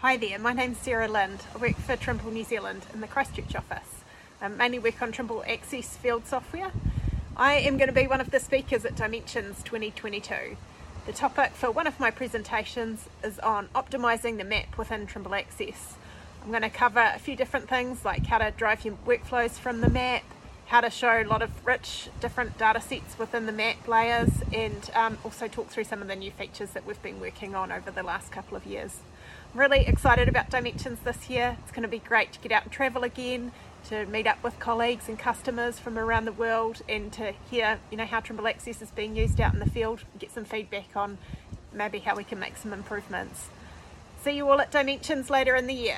Hi there, my name's Sarah Lind. I work for Trimble New Zealand in the Christchurch office. I mainly work on Trimble Access field software. I am going to be one of the speakers at Dimensions 2022. The topic for one of my presentations is on optimising the map within Trimble Access. I'm going to cover a few different things like how to drive your workflows from the map, how to show a lot of rich different data sets within the map layers and um, also talk through some of the new features that we've been working on over the last couple of years. I'm really excited about Dimensions this year. It's going to be great to get out and travel again, to meet up with colleagues and customers from around the world and to hear you know how Trimble Access is being used out in the field, get some feedback on maybe how we can make some improvements. See you all at Dimensions later in the year.